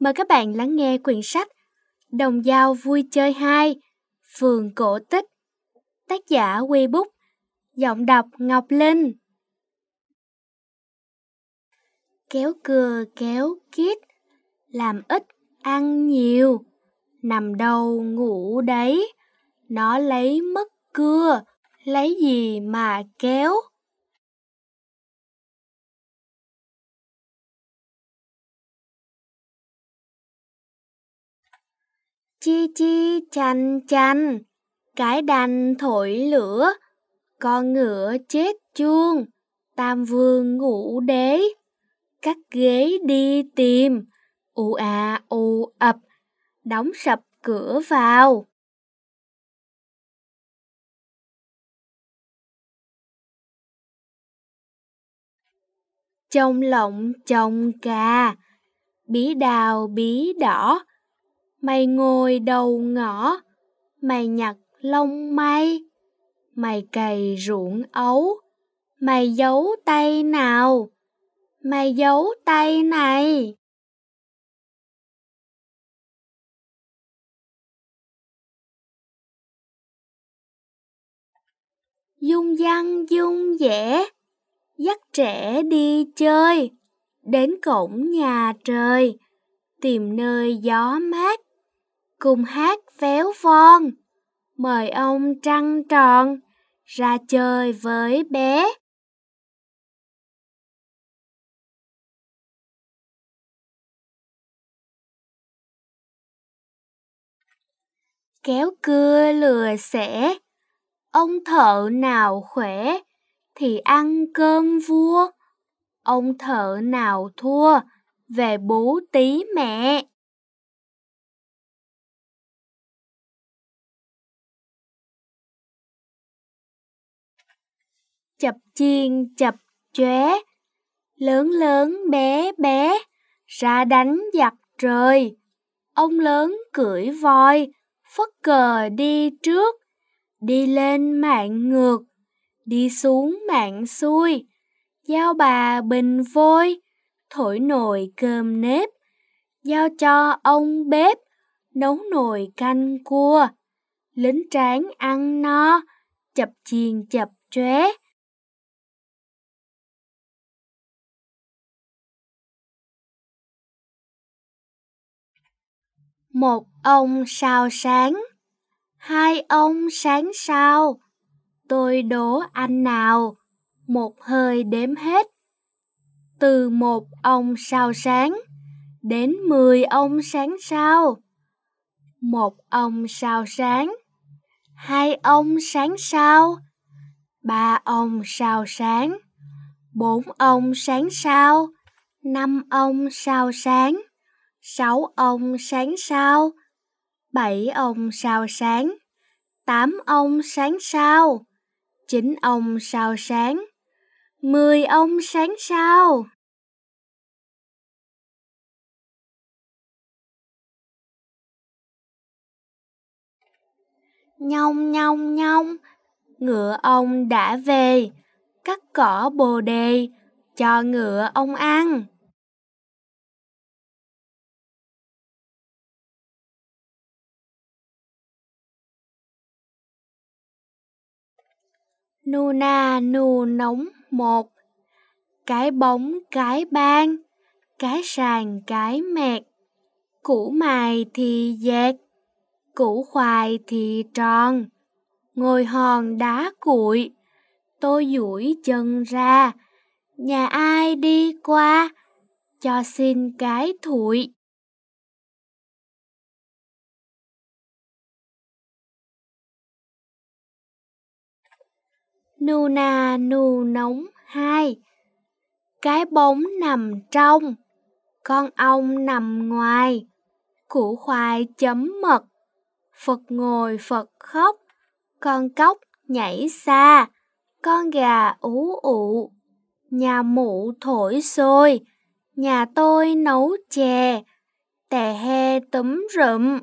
Mời các bạn lắng nghe quyển sách Đồng dao vui chơi 2 Phường cổ tích Tác giả Quy Bút Giọng đọc Ngọc Linh. Kéo cưa kéo kít, Làm ít ăn nhiều. Nằm đâu ngủ đấy Nó lấy mất cưa Lấy gì mà kéo? Chi chi chanh chanh, cái đành thổi lửa, con ngựa chết chuông, tam vương ngủ đế. Cắt ghế đi tìm, u à u ập, đóng sập cửa vào. Trong lộng trồng cà, bí đào bí đỏ, Mày ngồi đầu ngõ, mày nhặt lông may, mày cày ruộng ấu, mày giấu tay nào, mày giấu tay này. Dung dăng dung dẻ, dắt trẻ đi chơi, đến cổng nhà trời, tìm nơi gió mát, cùng hát véo von. Mời ông trăng tròn ra chơi với bé. Kéo cưa lừa xẻ, ông thợ nào khỏe thì ăn cơm vua, ông thợ nào thua về bú tí mẹ. Chập chiên chập chóe, lớn lớn bé bé, ra đánh giặc trời. Ông lớn cưỡi voi, phất cờ đi trước, đi lên mạng ngược, đi xuống mạng xuôi, giao bà bình vôi, thổi nồi cơm nếp, giao cho ông bếp, nấu nồi canh cua, lính tráng ăn no, chập chiền chập chóe. Một ông sao sáng, hai ông sáng sao, tôi đố anh nào, một hơi đếm hết. Từ một ông sao sáng đến mười ông sáng sao. Một ông sao sáng, hai ông sáng sao, ba ông sao sáng, bốn ông sáng sao, năm ông sao sáng sáu ông sáng sao, bảy ông sao sáng, tám ông sáng sao, chín ông sao sáng, mười ông sáng sao. Nhông nhông nhông, ngựa ông đã về, cắt cỏ bồ đề, cho ngựa ông ăn. Nu na, nu nóng, một. Cái bóng, cái ban, cái sàn, cái mẹt củ mài thì dẹt củ khoai thì tròn. Ngồi hòn đá cuội, tôi duỗi chân ra. Nhà ai đi qua, cho xin cái thụi. Nu na nu nóng hai. Cái bóng nằm trong, con ong nằm ngoài, củ khoai chấm mật, Phật ngồi Phật khóc, con cóc nhảy xa, con gà ú ụ, nhà mụ thổi sôi, nhà tôi nấu chè, tè he túm rụm.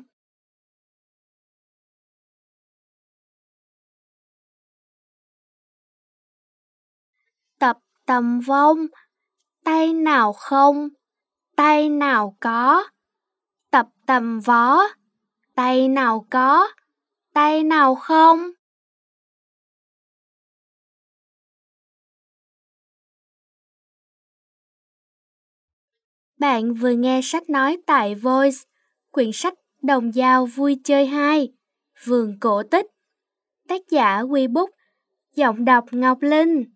Tầm vông tay nào không, tay nào có, tập tầm vó, tay nào có, tay nào không. Bạn vừa nghe sách nói tại Voice, quyển sách Đồng dao vui chơi 2, Vườn cổ tích. Tác giả Quy Bút, giọng đọc Ngọc Linh.